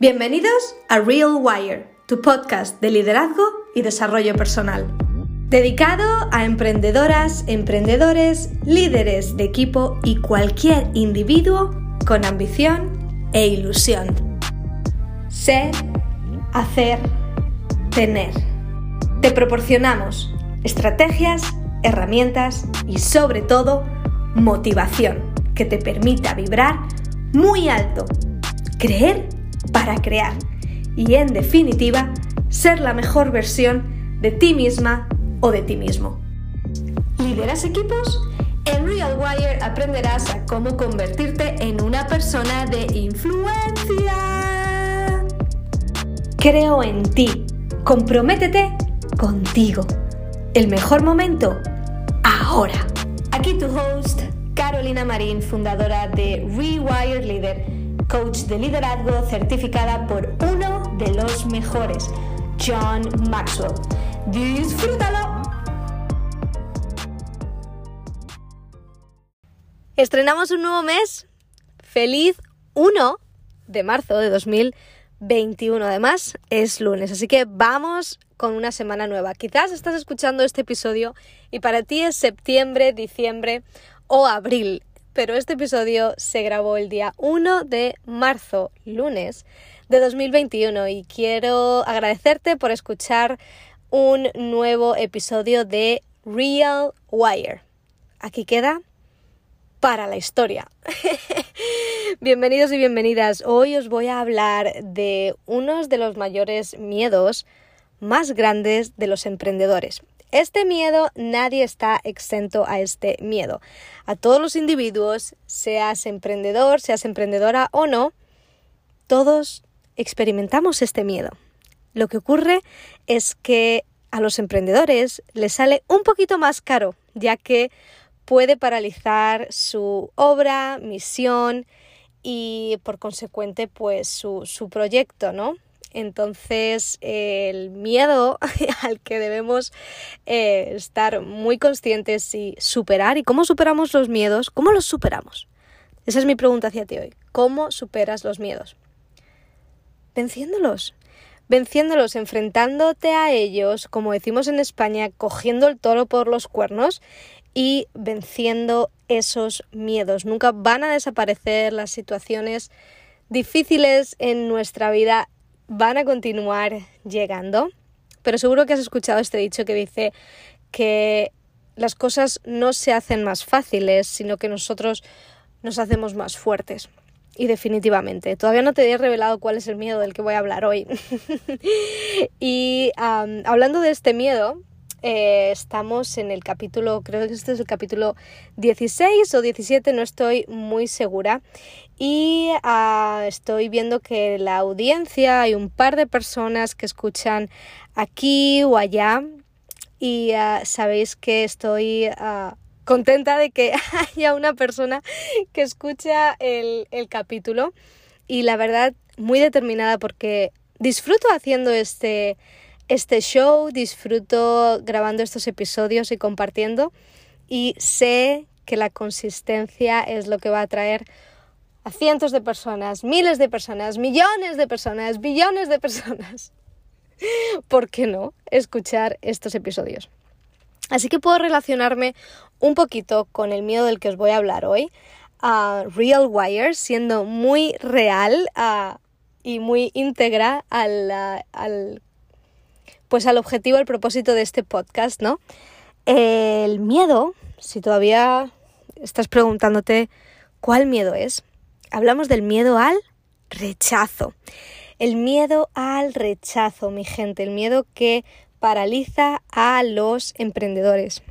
Bienvenidos a Real Wire, tu podcast de liderazgo y desarrollo personal. Dedicado a emprendedoras, emprendedores, líderes de equipo y cualquier individuo con ambición e ilusión. Ser, hacer, tener. Te proporcionamos estrategias, herramientas y sobre todo motivación que te permita vibrar muy alto, creer para crear y en definitiva ser la mejor versión de ti misma o de ti mismo. ¿Lideras equipos? En Real Wire aprenderás a cómo convertirte en una persona de influencia. Creo en ti. Comprométete contigo. El mejor momento ahora. Aquí tu host, Carolina Marín, fundadora de Rewire Leader coach de liderazgo certificada por uno de los mejores, John Maxwell. ¡Disfrútalo! Estrenamos un nuevo mes. Feliz 1 de marzo de 2021. Además, es lunes, así que vamos con una semana nueva. Quizás estás escuchando este episodio y para ti es septiembre, diciembre o abril pero este episodio se grabó el día 1 de marzo, lunes de 2021 y quiero agradecerte por escuchar un nuevo episodio de Real Wire. Aquí queda para la historia. Bienvenidos y bienvenidas. Hoy os voy a hablar de unos de los mayores miedos más grandes de los emprendedores. Este miedo, nadie está exento a este miedo. A todos los individuos, seas emprendedor, seas emprendedora o no, todos experimentamos este miedo. Lo que ocurre es que a los emprendedores les sale un poquito más caro, ya que puede paralizar su obra, misión y por consecuente pues su, su proyecto, ¿no? Entonces, el miedo al que debemos eh, estar muy conscientes y superar. ¿Y cómo superamos los miedos? ¿Cómo los superamos? Esa es mi pregunta hacia ti hoy. ¿Cómo superas los miedos? Venciéndolos. Venciéndolos, enfrentándote a ellos, como decimos en España, cogiendo el toro por los cuernos y venciendo esos miedos. Nunca van a desaparecer las situaciones difíciles en nuestra vida van a continuar llegando, pero seguro que has escuchado este dicho que dice que las cosas no se hacen más fáciles, sino que nosotros nos hacemos más fuertes. Y definitivamente, todavía no te he revelado cuál es el miedo del que voy a hablar hoy. y hablando de este miedo, eh, estamos en el capítulo, creo que este es el capítulo 16 o 17, no estoy muy segura. Y ah, estoy viendo que la audiencia, hay un par de personas que escuchan aquí o allá. Y ah, sabéis que estoy ah, contenta de que haya una persona que escucha el, el capítulo. Y la verdad, muy determinada porque disfruto haciendo este, este show, disfruto grabando estos episodios y compartiendo y sé que la consistencia es lo que va a traer a cientos de personas, miles de personas, millones de personas, billones de personas. ¿Por qué no escuchar estos episodios? Así que puedo relacionarme un poquito con el miedo del que os voy a hablar hoy, a Real Wire, siendo muy real y muy íntegra al, al pues al objetivo, al propósito de este podcast, ¿no? El miedo, si todavía estás preguntándote cuál miedo es, hablamos del miedo al rechazo. El miedo al rechazo, mi gente, el miedo que paraliza a los emprendedores.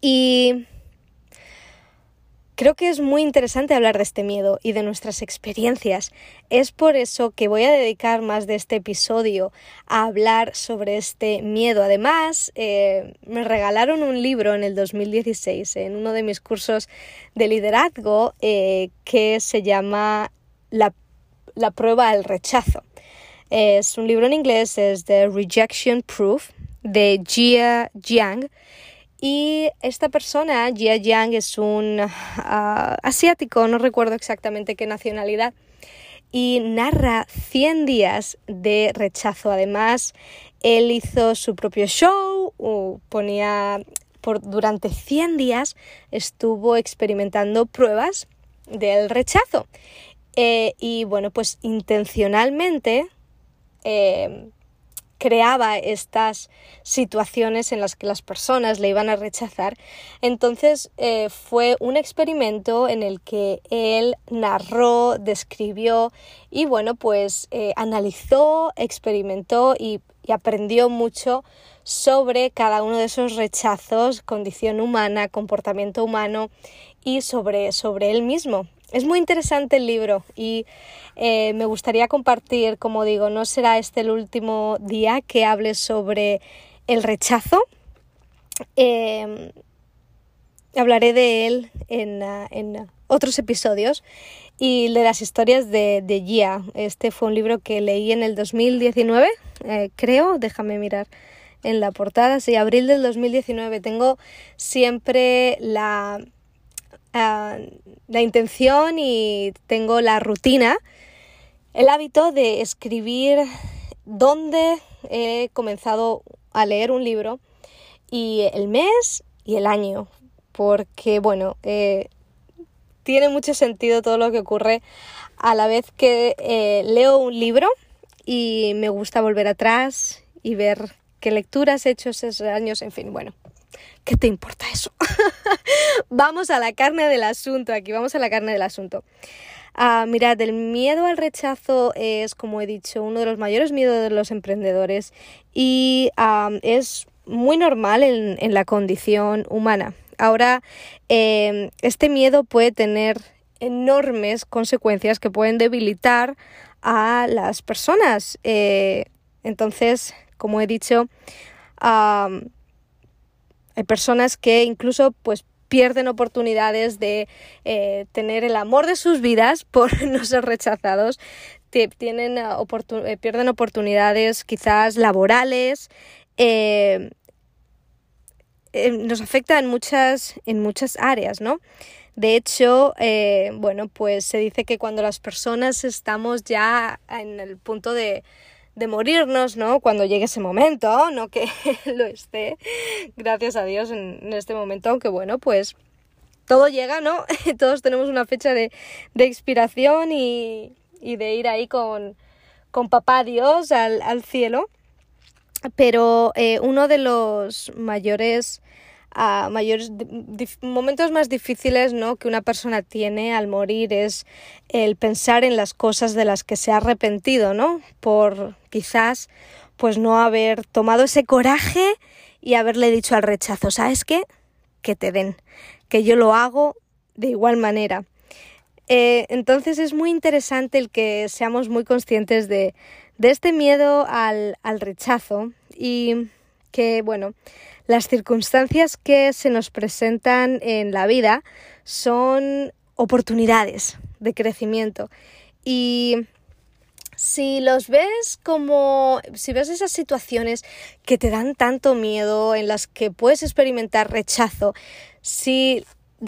Y Creo que es muy interesante hablar de este miedo y de nuestras experiencias. Es por eso que voy a dedicar más de este episodio a hablar sobre este miedo. Además, eh, me regalaron un libro en el 2016 en uno de mis cursos de liderazgo eh, que se llama la, la prueba al rechazo. Es un libro en inglés, es The Rejection Proof de Jia Jiang y esta persona, Jia Yang, es un ah, asiático, no recuerdo exactamente qué nacionalidad. y narra 100 días de rechazo. Además, él hizo su propio show, ponía durante 100 días estuvo experimentando pruebas del rechazo. Eh, y bueno, pues intencionalmente eh, creaba estas situaciones en las que las personas le iban a rechazar. Entonces eh, fue un experimento en el que él narró, describió y bueno, pues eh, analizó, experimentó y, y aprendió mucho sobre cada uno de esos rechazos, condición humana, comportamiento humano y sobre, sobre él mismo. Es muy interesante el libro y eh, me gustaría compartir, como digo, no será este el último día que hable sobre el rechazo. Em, hablaré de él en, ah, en, otros episodios y de las historias de, de Gia. Este fue un libro que leí en el 2019, eh, creo, déjame mirar en la portada, sí, abril del 2019. Tengo siempre la la intención y tengo la rutina, el hábito de escribir dónde he comenzado a leer un libro y el mes y el año, porque bueno, eh, tiene mucho sentido todo lo que ocurre a la vez que eh, leo un libro y me gusta volver atrás y ver qué lecturas he hecho esos años, en fin, bueno, ¿Qué te importa eso? vamos a la carne del asunto aquí, vamos a la carne del asunto. Uh, mirad, el miedo al rechazo es, como he dicho, uno de los mayores miedos de los emprendedores y es muy normal en, la condición humana. Ahora, em, este miedo puede tener enormes consecuencias que pueden debilitar a las personas. Eh, entonces, como he dicho, hay personas que incluso pues pierden oportunidades de eh, tener el amor de sus vidas por no ser rechazados, tienen, eh, pierden oportunidades quizás laborales, eh, nos afecta en muchas, en muchas áreas, ¿no? De hecho, bueno, pues se dice que cuando las personas estamos ya en el punto de, de morirnos, ¿no? Cuando llegue ese momento, no que lo esté, gracias a Dios en, este momento, aunque bueno, pues todo llega, ¿no? Todos tenemos una fecha de, de expiración y, y, de ir ahí con, con papá Dios al, al cielo. Pero eh, uno de los mayores a mayores momentos más difíciles ¿no? que una persona tiene al morir es el pensar en las cosas de las que se ha arrepentido, ¿no? Por quizás pues no haber tomado ese coraje y haberle dicho al rechazo, ¿sabes qué? Que te den, que yo lo hago de igual manera. Eh, entonces es muy interesante el que seamos muy conscientes de, de este miedo al, al rechazo y que, bueno, las circunstancias que se nos presentan en la vida son oportunidades de crecimiento y si los ves como, si ves esas situaciones que te dan tanto miedo, en las que puedes experimentar rechazo, si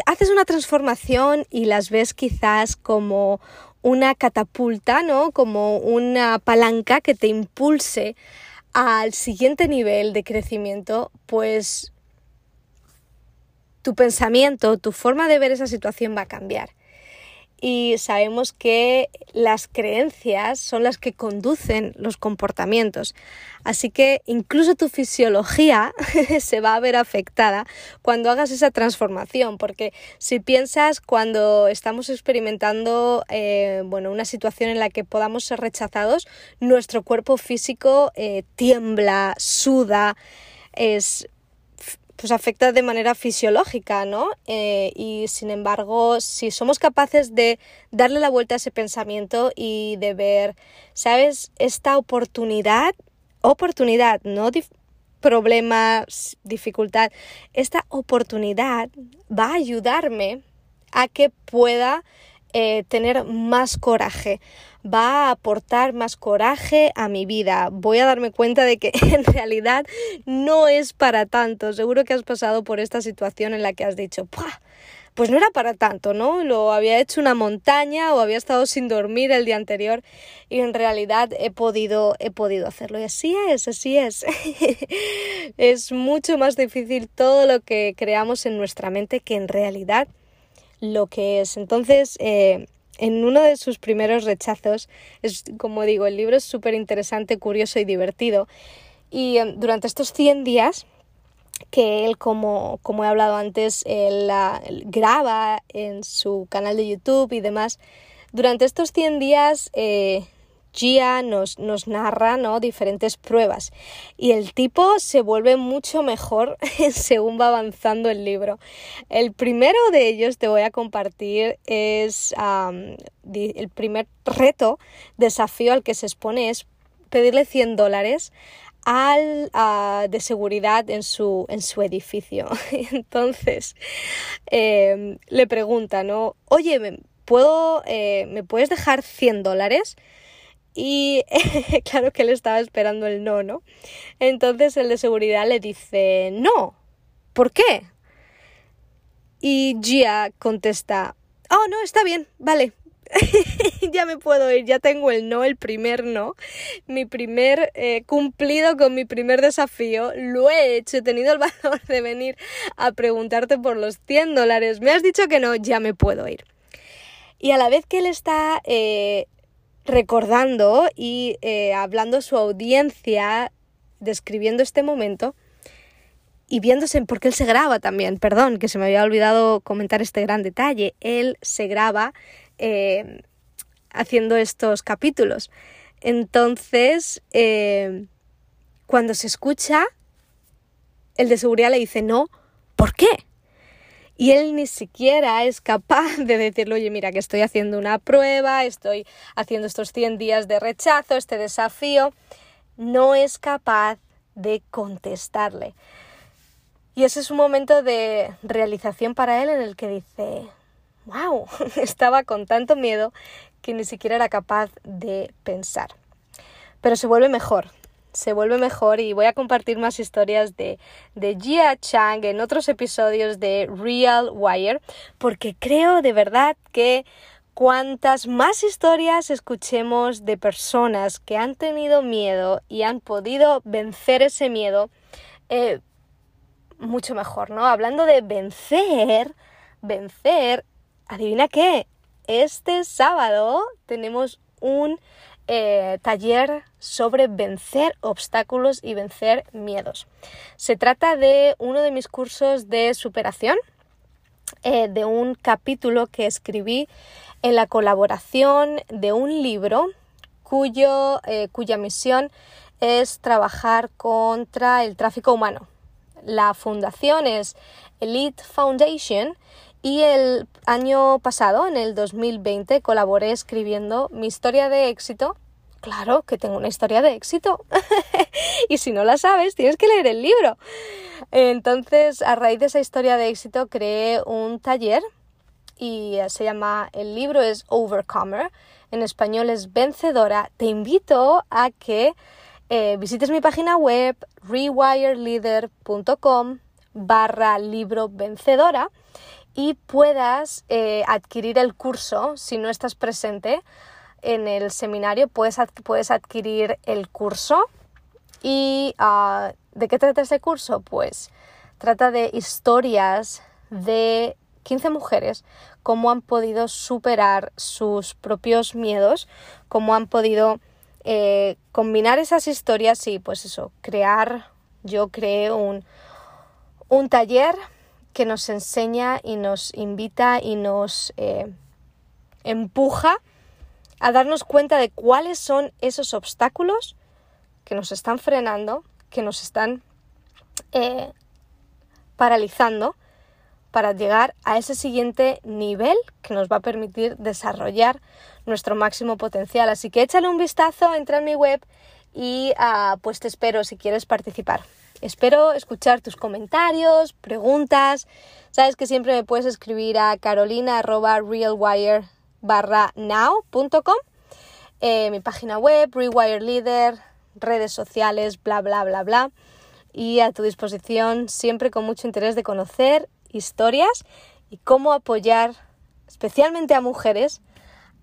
haces una transformación y las ves quizás como una catapulta, ¿no? Como una palanca que te impulse al siguiente nivel de crecimiento, pues tu pensamiento, tu forma de ver esa situación va a cambiar. Y sabemos que las creencias son las que conducen los comportamientos. Así que incluso tu fisiología se va a ver afectada cuando hagas esa transformación. Porque si piensas cuando estamos experimentando eh, bueno, una situación en la que podamos ser rechazados, nuestro cuerpo físico eh, tiembla, suda, es pues afecta de manera fisiológica, ¿no? Eh, y sin embargo, si somos capaces de darle la vuelta a ese pensamiento y de ver, ¿sabes? Esta oportunidad, oportunidad, no problema, dificultad, esta oportunidad va a ayudarme a que pueda eh, tener más coraje, va a aportar más coraje a mi vida. Voy a darme cuenta de que en realidad no es para tanto. Seguro que has pasado por esta situación en la que has dicho, pues no era para tanto, ¿no? Lo había hecho una montaña o había estado sin dormir el día anterior y en realidad he podido, he podido hacerlo. Y así es, así es. es mucho más difícil todo lo que creamos en nuestra mente que en realidad lo que es. Entonces, eh, en uno de sus primeros rechazos, es como digo, el libro es súper interesante, curioso y divertido. Y eh, durante estos 100 días, que él, como, como he hablado antes, él, graba en su canal de YouTube y demás. Durante estos 100 días, eh, Gia nos, nos narra ¿no? diferentes pruebas y el tipo se vuelve mucho mejor según va avanzando el libro. El primero de ellos te voy a compartir es el primer reto, desafío al que se expone es pedirle 100 dólares al, de seguridad en su, en su edificio. Entonces em, le pregunta, ¿no? Oye, ¿puedo, eh, ¿me puedes dejar 100 dólares? Y claro que él estaba esperando el no, ¿no? Entonces el de seguridad le dice, no, ¿por qué? Y Gia contesta, oh, no, está bien, vale, ya me puedo ir, ya tengo el no, el primer no, mi primer eh, cumplido con mi primer desafío, lo he hecho, he tenido el valor de venir a preguntarte por los 100 dólares, me has dicho que no, ya me puedo ir. Y a la vez que él está eh, recordando y eh, hablando a su audiencia, describiendo este momento, y viéndose, porque él se graba también, perdón, que se me había olvidado comentar este gran detalle, él se graba eh, haciendo estos capítulos. Entonces, eh, cuando se escucha, el de seguridad le dice, no, ¿por qué? Y él ni siquiera es capaz de decirle, oye, mira, que estoy haciendo una prueba, estoy haciendo estos 100 días de rechazo, este desafío. No es capaz de contestarle. Y ese es un momento de realización para él en el que dice, wow, estaba con tanto miedo que ni siquiera era capaz de pensar. Pero se vuelve mejor, se vuelve mejor y voy a compartir más historias de, de Jia Chang en otros episodios de Real Wire porque creo de verdad que cuantas más historias escuchemos de personas que han tenido miedo y han podido vencer ese miedo, eh, mucho mejor, ¿no? Hablando de vencer, vencer adivina qué, este sábado tenemos un eh, taller sobre vencer obstáculos y vencer miedos. Se trata de uno de mis cursos de superación, eh, de un capítulo que escribí en la colaboración de un libro cuyo, eh, cuya misión es trabajar contra el tráfico humano. La fundación es Elite Foundation y el año pasado, en el 2020, colaboré escribiendo mi historia de éxito. Claro que tengo una historia de éxito. y si no la sabes, tienes que leer el libro. Entonces, a raíz de esa historia de éxito, creé un taller y se llama, el libro es Overcomer, en español es vencedora. Te invito a que eh, visites mi página web rewireleader.com barra libro vencedora y puedas eh, adquirir el curso si no estás presente en el seminario puedes, puedes adquirir el curso y ah, ¿de qué trata ese curso? Pues trata de historias de 15 mujeres, cómo han podido superar sus propios miedos, cómo han podido eh, combinar esas historias y pues eso, crear, yo creé un, un taller que nos enseña y nos invita y nos eh, empuja a darnos cuenta de cuáles son esos obstáculos que nos están frenando, que nos están eh, paralizando para llegar a ese siguiente nivel que nos va a permitir desarrollar nuestro máximo potencial. Así que échale un vistazo, entra en mi web y ah, pues te espero si quieres participar. Espero escuchar tus comentarios, preguntas. Sabes que siempre me puedes escribir a carolina.realwire now.com, eh, mi página web, Rewire Leader, redes sociales, bla, bla, bla, bla. Y a tu disposición siempre con mucho interés de conocer historias y cómo apoyar especialmente a mujeres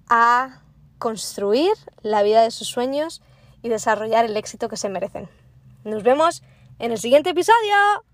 a construir la vida de sus sueños y desarrollar el éxito que se merecen. Nos vemos en el siguiente episodio.